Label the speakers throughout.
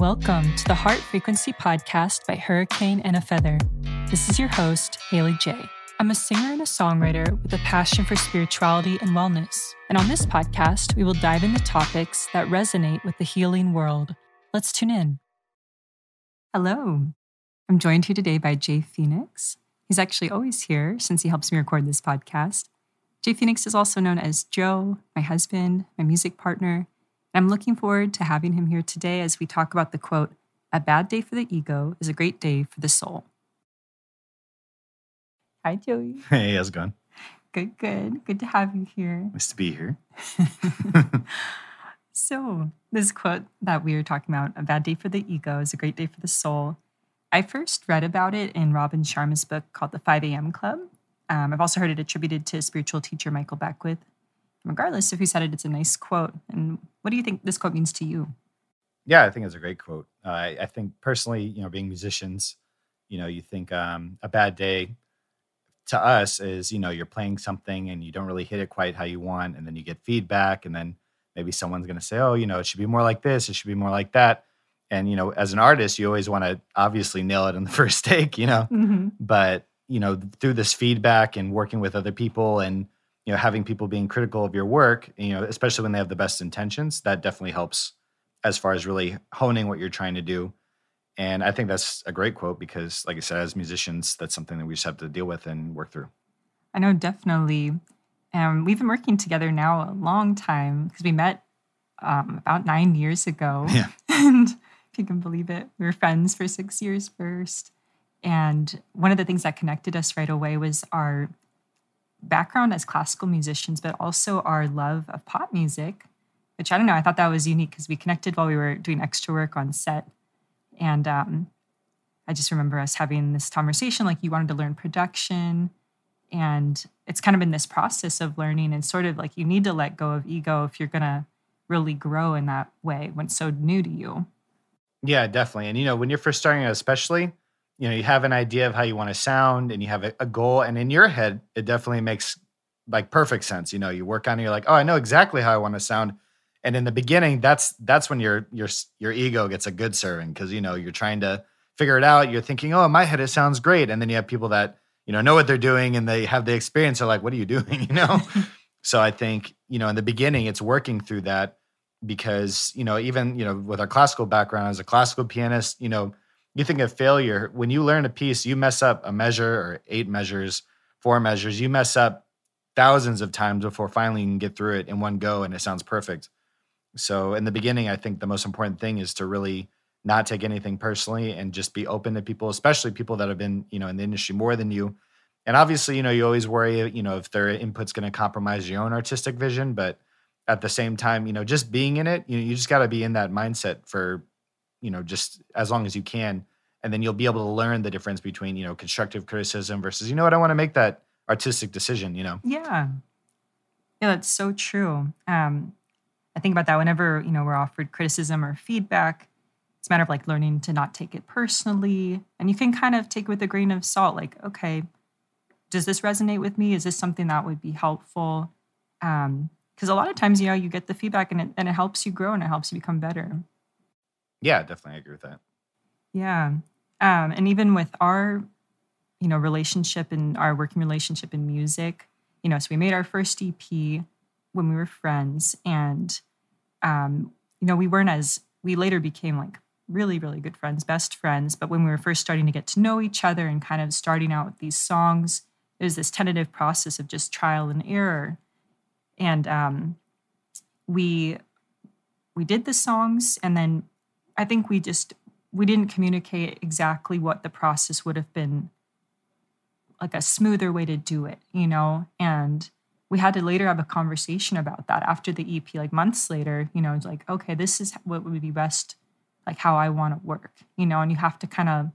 Speaker 1: Welcome to the Heart Frequency Podcast by Hurricane and a Feather. This is your host, Haley J. I'm a singer and a songwriter with a passion for spirituality and wellness. And on this podcast, we will dive into topics that resonate with the healing world. Let's tune in. Hello. I'm joined here today by Jay Phoenix. He's actually always here since he helps me record this podcast. Jay Phoenix is also known as Joe, my husband, my music partner, I'm looking forward to having him here today as we talk about the quote, A bad day for the ego is a great day for the soul. Hi, Joey.
Speaker 2: Hey, how's it going?
Speaker 1: Good, good. Good to have you here.
Speaker 2: Nice to be here.
Speaker 1: so, this quote that we were talking about, A bad day for the ego is a great day for the soul. I first read about it in Robin Sharma's book called The 5 a.m. Club. Um, I've also heard it attributed to spiritual teacher Michael Beckwith regardless if he said it, it's a nice quote. And what do you think this quote means to you?
Speaker 2: Yeah, I think it's a great quote. Uh, I, I, think personally, you know, being musicians, you know, you think um, a bad day to us is, you know, you're playing something and you don't really hit it quite how you want, and then you get feedback, and then maybe someone's going to say, oh, you know, it should be more like this, it should be more like that. And you know, as an artist, you always want to obviously nail it in the first take, you know, mm-hmm. but you know, through this feedback and working with other people and you know having people being critical of your work you know especially when they have the best intentions that definitely helps as far as really honing what you're trying to do. And i think that's a great quote because like i said as musicians that's something that we just have to deal with and work through.
Speaker 1: I know definitely um, we've been working together now a long time because we met um, about nine years ago.
Speaker 2: Yeah.
Speaker 1: and if you can believe it we were friends for six years first. And one of the things that connected us right away was our background as classical musicians, but also our love of pop music, which I don't know, I thought that was unique because we connected while we were doing extra work on set. And um, I just remember us having this conversation like you wanted to learn production. And it's kind of been this process of learning and sort of like you need to let go of ego if you're going to really grow in that way when it's so new to you.
Speaker 2: Yeah, definitely. And you know, when you're first starting out, especially, you know you have an idea of how you want to sound and you have a, a, goal and in your head it definitely makes like perfect sense you know you work on it you're like oh i know exactly how i want to sound. And in the beginning that's that's when your your your ego gets a good serving because you know you're trying to figure it out you're thinking oh in my head it sounds great. And then you have people that you know know what they're doing and they have the experience they're like what are you doing? You know? So i think you know in the beginning it's working through that because you know even you know with our classical background as a classical pianist you know you think of failure when you learn a piece you mess up a measure or eight measures four measures you mess up thousands of times before finally you can get through it in one go and it sounds perfect. So in the beginning i think the most important thing is to really not take anything personally and just be open to people especially people that have been you know in the industry more than you. And obviously you know you always worry you know if their input's going to compromise your own artistic vision but at the same time you know just being in it you know you just got to be in that mindset for you know just as long as you can and then you'll be able to learn the difference between you know constructive criticism versus you know what? I want to make that artistic decision you know?
Speaker 1: Yeah. Yeah that's so true. Um i think about that whenever you know we're offered criticism or feedback it's a matter of like learning to not take it personally and you can kind of take it with a grain of salt like okay does this resonate with me? Is this something that would be helpful? Um because a lot of times you know you get the feedback and it, and it helps you grow and it helps you become better
Speaker 2: yeah, definitely agree with that.
Speaker 1: Yeah. Um, and even with our, you know, relationship and our working relationship in music, you know, so we made our first EP when we were friends and um, you know, we weren't as we later became like really, really good friends, best friends. But when we were first starting to get to know each other and kind of starting out with these songs, was this tentative process of just trial and error. And um, we we did the songs and then I think we just we didn't communicate exactly what the process would have been like a smoother way to do it, you know? And we had to later have a conversation about that after the EP, like months later, you know, it's like, okay, this is what would be best, like how I want to work, you know, and you have to kind of,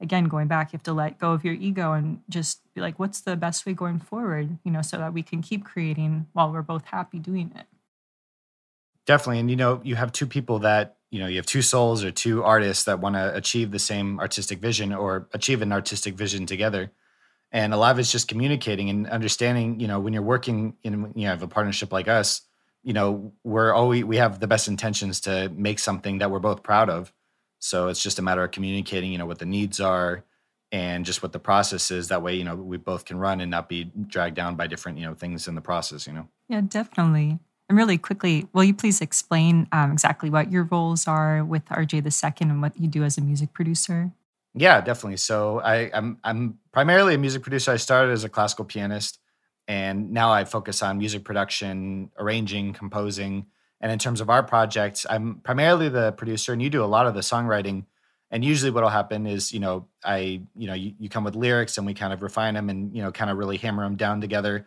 Speaker 1: again, going back, you have to let go of your ego and just be like, what's the best way going forward, you know, so that we can keep creating while we're both happy doing it.
Speaker 2: Definitely. And, you know, you have two people that you know you have two souls or two artists that want to achieve the same artistic vision or achieve an artistic vision together and a lot of it's just communicating and understanding you know when you're working in you know have a partnership like us you know we're always we have the best intentions to make something that we're both proud of So it's just a matter of communicating, you know, what the needs are and just what the process is. That way, you know, we both can run and not be dragged down by different, you know, things in the process, you know?
Speaker 1: Yeah, definitely. And really quickly, will you please explain um, exactly what your roles are with RJ the Second and what you do as a music producer?
Speaker 2: Yeah, definitely. So I, I'm I'm primarily a music producer. I started as a classical pianist, and now I focus on music production, arranging, composing. And in terms of our projects, I'm primarily the producer, and you do a lot of the songwriting. And usually, what'll happen is, you know, I, you know, you, you come with lyrics, and we kind of refine them, and you know, kind of really hammer them down together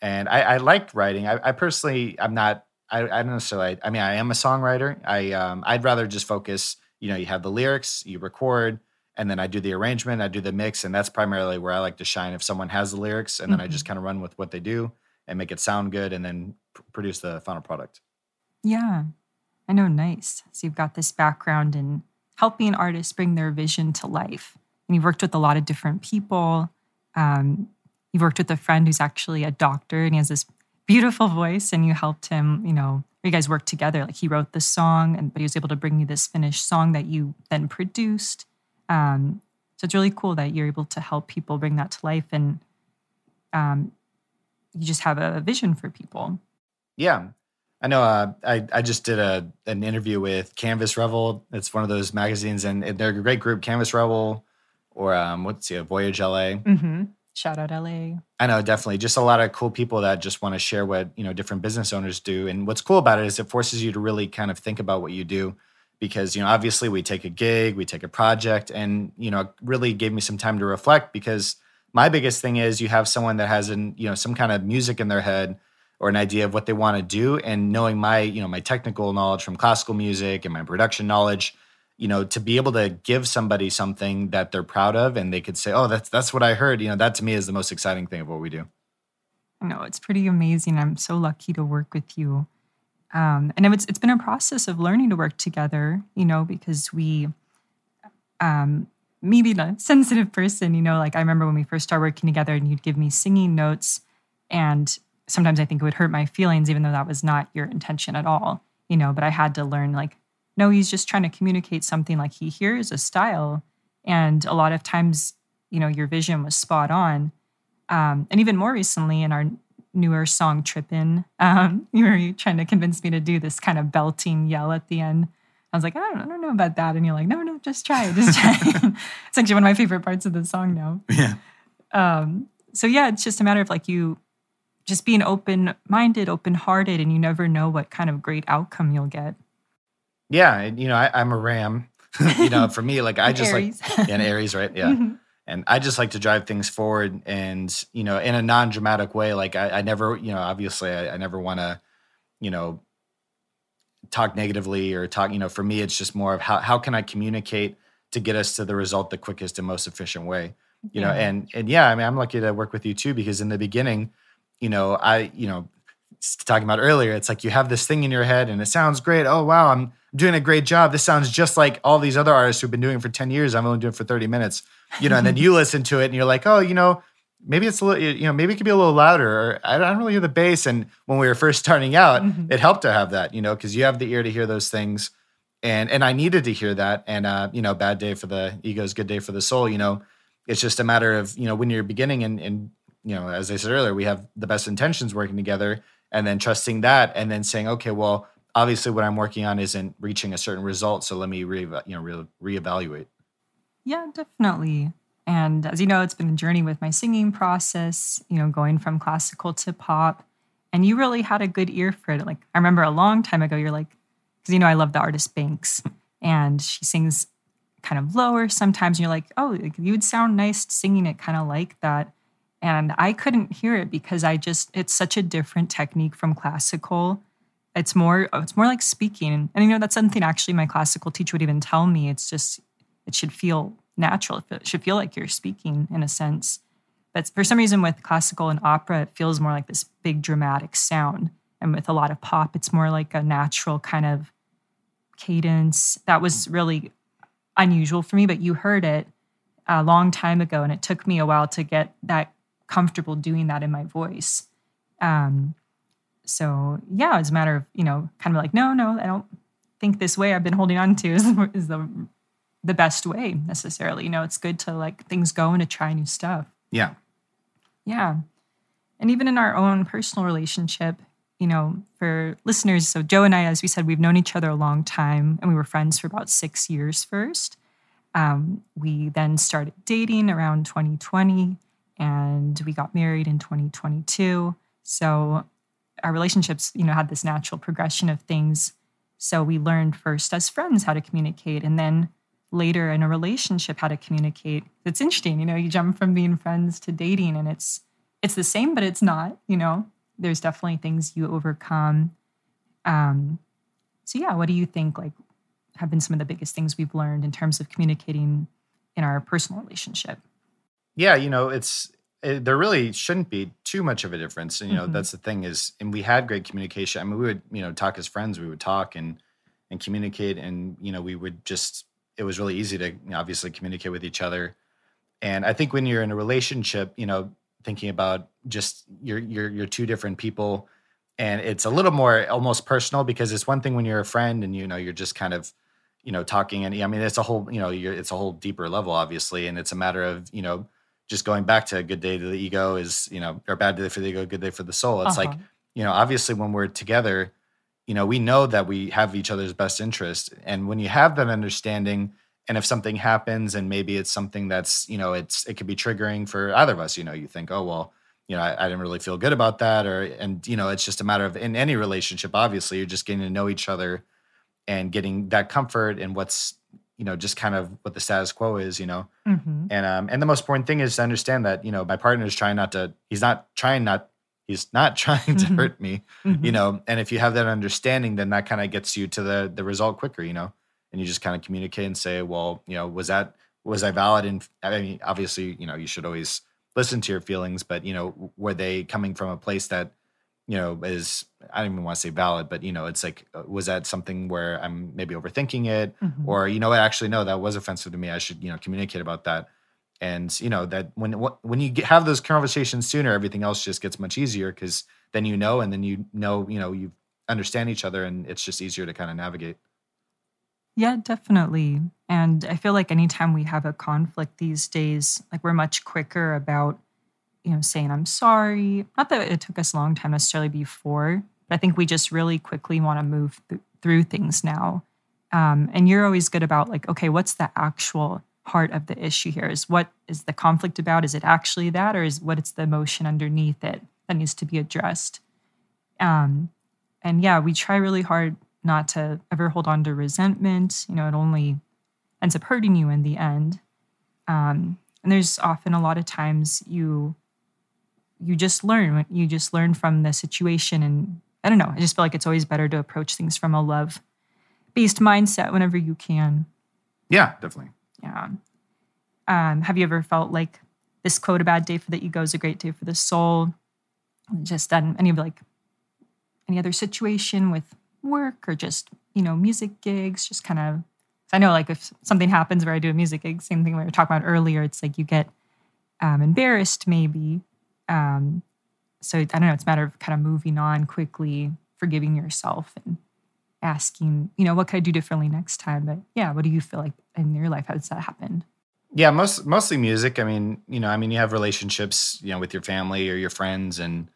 Speaker 2: and I, I like writing. I, I, personally, I'm not. I, I don't necessarily. I mean, I am a songwriter. I um, I'd rather just focus. You know, you have the lyrics, you record, and then I do the arrangement, I do the mix, and that's primarily where I like to shine. If someone has the lyrics, and then mm-hmm. I just mm-hmm. kind of run with what they do and make it sound good, and then pr- produce the final product.
Speaker 1: Yeah, I know. Nice. So you've got this background in helping artists bring their vision to life, and you've worked with a lot of different people. Um, you've worked with a friend who's actually a doctor and he has this beautiful voice and you helped him, you know, you guys worked together. Like he wrote the song and but he was able to bring you this finished song that you then produced. Um, so it's really cool that you're able to help people bring that to life and um, you just have a vision for people.
Speaker 2: Yeah. I know. Uh, I I just did a an interview with CanvasRebel. It's one of those magazines, and they're a great group. CanvasRebel, or um, what's the VoyageLA.
Speaker 1: Mm-hmm. ShoutoutLA.
Speaker 2: I know, definitely. Just a lot of cool people that just want to share what, you know, different business owners do. And what's cool about it is it forces you to really kind of think about what you do because, you know, obviously we take a gig, we take a project, and, you know, really gave me some time to reflect because my biggest thing is you have someone that has an, you know, some kind of music in their head or an idea of what they want to do and knowing my, you know, my technical knowledge from classical music and my production knowledge you know to be able to give somebody something that they're proud of and they could say oh that's that's what i heard you know that to me is the most exciting thing of what we do.
Speaker 1: No it's pretty amazing. I'm so lucky to work with you. Um, and it's it's been a process of learning to work together you know because we um, me being a sensitive person you know like i remember when we first started working together and you'd give me singing notes and sometimes i think it would hurt my feelings even though that was not your intention at all you know but i had to learn like no, he's just trying to communicate something like he hears a style. And a lot of times, you know, your vision was spot on. Um, and even more recently in our newer song Trippin', um, you were trying to convince me to do this kind of belting yell at the end. I was like, I don't, I don't know about that. And you're like, no, no, just try it. Just try it. it's actually one of my favorite parts of the song now.
Speaker 2: Yeah.
Speaker 1: Um, so yeah, it's just a matter of like you just being open minded, open hearted, and you never know what kind of great outcome you'll get.
Speaker 2: Yeah, and you know, I, am a ram. you know, for me, like I just Aries. like yeah, an Aries, right? Yeah. Mm-hmm. And I just like to drive things forward and, you know, in a non-dramatic way. Like I, I never, you know, obviously I, I never want to, you know, talk negatively or talk, you know, for me, it's just more of how, how can I communicate to get us to the result the quickest and most efficient way, you yeah. know? And, and yeah, I mean, I'm lucky to work with you too, because in the beginning, you know, I, you know, talking about earlier, it's like you have this thing in your head and it sounds great. Oh, wow, I'm doing a great job. This sounds just like all these other artists who've been doing it for 10 years. I'm only doing it for 30 minutes, you know, and then you listen to it and you're like, oh, you know, maybe it's a little, you know, maybe it could be a little louder or I don't really hear the bass. And when we were first starting out, mm-hmm. it helped to have that, you know, because you have the ear to hear those things. And, and I needed to hear that. And, uh, you know, bad day for the ego's good day for the soul, you know, it's just a matter of, you know, when you're beginning and, and, you know, as I said earlier, we have the best intentions working together and then trusting that and then saying, okay, well, obviously what I'm working on isn't reaching a certain result, so let me re you know re- reevaluate.
Speaker 1: Yeah, definitely. And as you know, it's been a journey with my singing process, you know, going from classical to pop. And you really had a good ear for it. Like I remember a long time ago, you're like, because you know, I love the artist Banks, and she sings kind of lower sometimes. And you're like, oh, you would sound nice singing it kind of like that. And I couldn't hear it because I just, it's such a different technique from classical. It's more it's more like speaking. And you know that's something actually my classical teacher would even tell me. It's just it should feel natural. It should feel like you're speaking in a sense. But for some reason with classical and opera it feels more like this big dramatic sound. And with a lot of pop it's more like a natural kind of cadence. That was really unusual for me but you heard it a long time ago and it took me a while to get that comfortable doing that in my voice um, so yeah, it's a matter of, you know, kind of like, no, no, I don't think this way I've been holding on to is, is the the best way necessarily. You know, it's good to like things go and to try new stuff.
Speaker 2: Yeah.
Speaker 1: Yeah. And even in our own personal relationship, you know, for listeners, so Joe and I, as we said, we've known each other a long time and we were friends for about six years first. Um, we then started dating around 2020 and we got married in 2022. So our relationships, you know, had this natural progression of things. So we learned first as friends how to communicate and then later in a relationship how to communicate. It's interesting, you know, you jump from being friends to dating and it's it's the same but it's not, you know. There's definitely things you overcome. Um so yeah, what do you think like have been some of the biggest things we've learned in terms of communicating in our personal relationship?
Speaker 2: Yeah, you know, it's it, there really shouldn't be too much of a difference. And you know, mm-hmm. that's the thing is, and we had great communication. I mean, we would you know talk as friends. We would talk and and communicate, and you know, we would just. It was really easy to you know, obviously communicate with each other. And I think when you're in a relationship, you know, thinking about just you're you're you're two different people, and it's a little more almost personal because it's one thing when you're a friend and you know you're just kind of you know talking and I mean it's a whole you know it's a whole deeper level obviously, and it's a matter of you know just going back to a good day to the ego is, you know, or bad day for the ego, good day for the soul. It's uh-huh. like, you know, obviously when we're together, you know, we know that we have each other's best interest. And when you have that understanding, and if something happens and maybe it's something that's, you know, it's it could be triggering for either of us, you know, you think, oh well, you know, I, I didn't really feel good about that. Or and you know, it's just a matter of in any relationship, obviously, you're just getting to know each other and getting that comfort and what's you know just kind of what the status quo is you know mm-hmm. and um and the most important thing is to understand that you know my partner is trying not to he's not trying not he's not trying to mm-hmm. hurt me mm-hmm. you know and if you have that understanding then that kind of gets you to the the result quicker you know and you just kind of communicate and say well you know was that was i valid and i mean obviously you know you should always listen to your feelings but you know were they coming from a place that you know is i don't even want to say valid but you know it's like uh, was that something where i'm maybe overthinking it? Mm-hmm. or you know what actually no that was offensive to me. I should you know communicate about that. And you know that when when you have those conversations sooner everything else just gets much easier because then you know and then you know you know you understand each other and it's just easier to kind of navigate.
Speaker 1: Yeah definitely. And i feel like anytime we have a conflict these days like we're much quicker about you know, saying I'm sorry. Not that it took us a long time necessarily before, but I think we just really quickly want to move th- through things now. Um, and you're always good about like, okay, what's the actual heart of the issue here? Is what is the conflict about? Is it actually that, or is what it's the emotion underneath it that needs to be addressed? Um, and yeah, we try really hard not to ever hold on to resentment. You know, it only ends up hurting you in the end. Um, and there's often a lot of times you you just learn you just learn from the situation and i don't know i just feel like it's always better to approach things from a love based mindset whenever you can.
Speaker 2: Yeah definitely.
Speaker 1: Yeah. Um, have you ever felt like this quote a bad day for the ego is a great day for the soul just done any of like any other situation with work or just you know music gigs? Just kind of i know like if something happens where i do a music gig same thing we were talking about earlier it's like you get um, embarrassed maybe um, so I don't know, it's a matter of kind of moving on quickly, forgiving yourself and asking, you know, what could I do differently next time? But yeah, what do you feel like in your life? How Has that happened?
Speaker 2: Yeah, most mostly music. I mean, you know, I mean, you have relationships, you know, with your family or your friends, and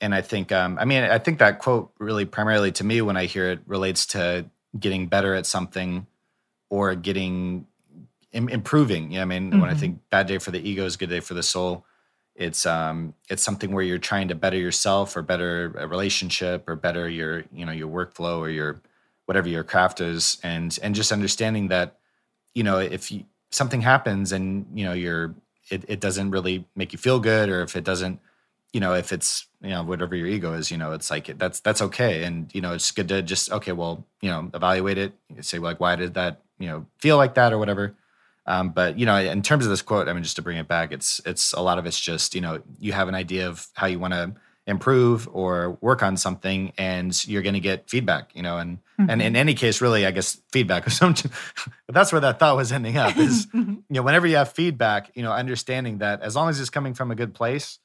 Speaker 2: and I think, um, I mean, I think that quote really primarily to me when I hear it relates to getting better at something or getting Im- improving. You know, I mean, mm-hmm. when I mm-hmm. think bad day for the ego is good day for the soul it's um it's something where you're trying to better yourself or better a relationship or better your you know your workflow or your whatever your craft is. And and just understanding that you know if you, something happens and you know you're it, it doesn't really make you feel good or if it doesn't you know if it's you know whatever your ego is you know it's like that's that's okay. And you know it's good to just okay well you know evaluate it. Say like why did that you know feel like that or whatever um, but you know, in terms of this quote, I mean, just to bring it back, it's it's a lot of it's just you know you have an idea of how you want to improve or work on something, and you're going to get feedback. You know, and mm-hmm. and in any case, really, I guess feedback. but that's where that thought was ending up. Is mm-hmm. you know, whenever you have feedback, you know, understanding that as long as it's coming from a good place,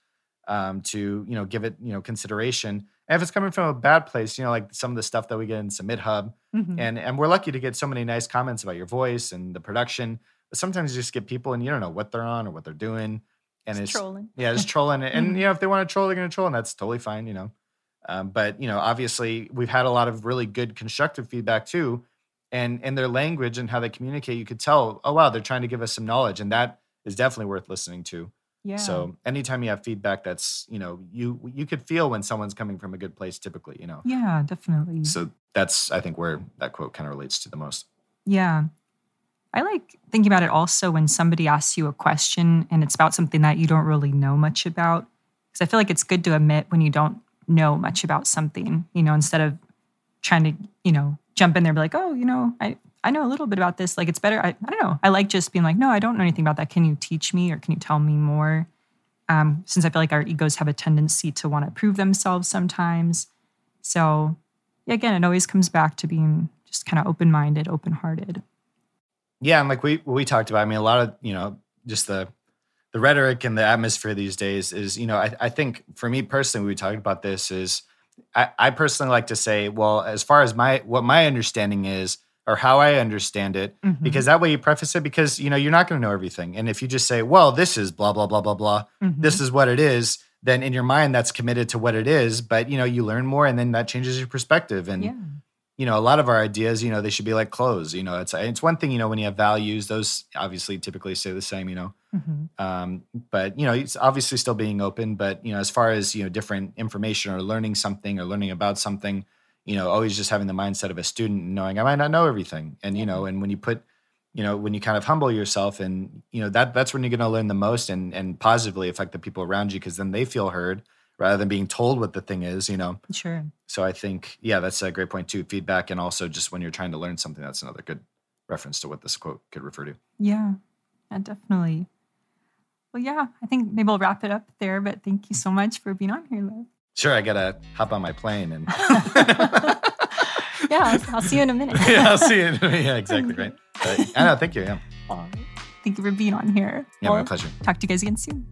Speaker 2: um, to you know give it you know consideration, And if it's coming from a bad place, you know, like some of the stuff that we get in SubmitHub,
Speaker 1: Mhm.
Speaker 2: and and we're lucky to get so many nice comments about your voice and the production. But sometimes you just get people and you don't know what they're on or what they're doing, and
Speaker 1: Just
Speaker 2: it's
Speaker 1: trolling.
Speaker 2: yeah, just trolling. And
Speaker 1: Mhm.
Speaker 2: you know, if they want to troll, they're going to troll, and that's totally fine. You know, um, but you know, obviously, we've had a lot of really good constructive feedback too, and in their language and how they communicate, you could tell, oh wow, they're trying to give us some knowledge, and that is definitely worth listening to.
Speaker 1: Yeah.
Speaker 2: So anytime you have feedback, that's you know, you you could feel when someone's coming from a good place. Typically, you know,
Speaker 1: yeah, definitely.
Speaker 2: so that's I think where that quote kind of relates to the most.
Speaker 1: Yeah. I like thinking about it also when somebody asks you a question and it's about something that you don't really know much about. Because I feel like it's good to admit when you don't know much about something, you know, instead of trying to, you know, jump in there and be like, oh, you know, I, I know a little bit about this. Like it's better. I, I don't know. I like just being like, no, I don't know anything about that. Can you teach me or can you tell me more? Um, since I feel like our egos have a tendency to want to prove themselves sometimes. So yeah, again, it always comes back to being just kind of open minded, open hearted.
Speaker 2: Yeah, and like we we talked about, I mean, a lot of you know just the the rhetoric and the atmosphere these days is, you know, I, I think for me personally, we talked about this is I, I personally like to say, well, as far as my what my understanding is or how I understand it,
Speaker 1: Mhm.
Speaker 2: because that way you preface it because you know you're not going to know everything, and if you just say, well, this is blah blah blah blah blah,
Speaker 1: Mhm.
Speaker 2: this is what it is, then in your mind that's committed to what it is, but you know you learn more, and then that changes your perspective, and
Speaker 1: yeah,
Speaker 2: you know, a lot of our ideas, you know, they should be like clothes. You know, it's it's one thing, you know, when you have values, those obviously typically stay the same. You know,
Speaker 1: Mhm.
Speaker 2: um, but you know, it's obviously still being open. But you know, as far as you know, different information or learning something or learning about something, you know, always just having the mindset of a student, knowing I might not know everything, and you know, and when you put you know when you kind of humble yourself and you know that that's when you're going to learn the most and and positively affect the people around you because then they feel heard rather than being told what the thing is you know
Speaker 1: sure.
Speaker 2: so I think, yeah, that's a great point too. Feedback, and also just when you're trying to learn something, that's another good reference to what this quote could refer to.
Speaker 1: Yeah, yeah, definitely. Well, yeah, I think maybe we'll wrap it up there. But thank you so much for being on here, Liv.
Speaker 2: Sure, I gotta hop on my plane and
Speaker 1: yeah, I'll, see you in a minute.
Speaker 2: yeah, I'll see you. Yeah, exactly, right. But, I know. Thank you. Yeah,
Speaker 1: Thank you for being on here.
Speaker 2: yeah, my
Speaker 1: Well,
Speaker 2: pleasure.
Speaker 1: Talk to you guys again soon.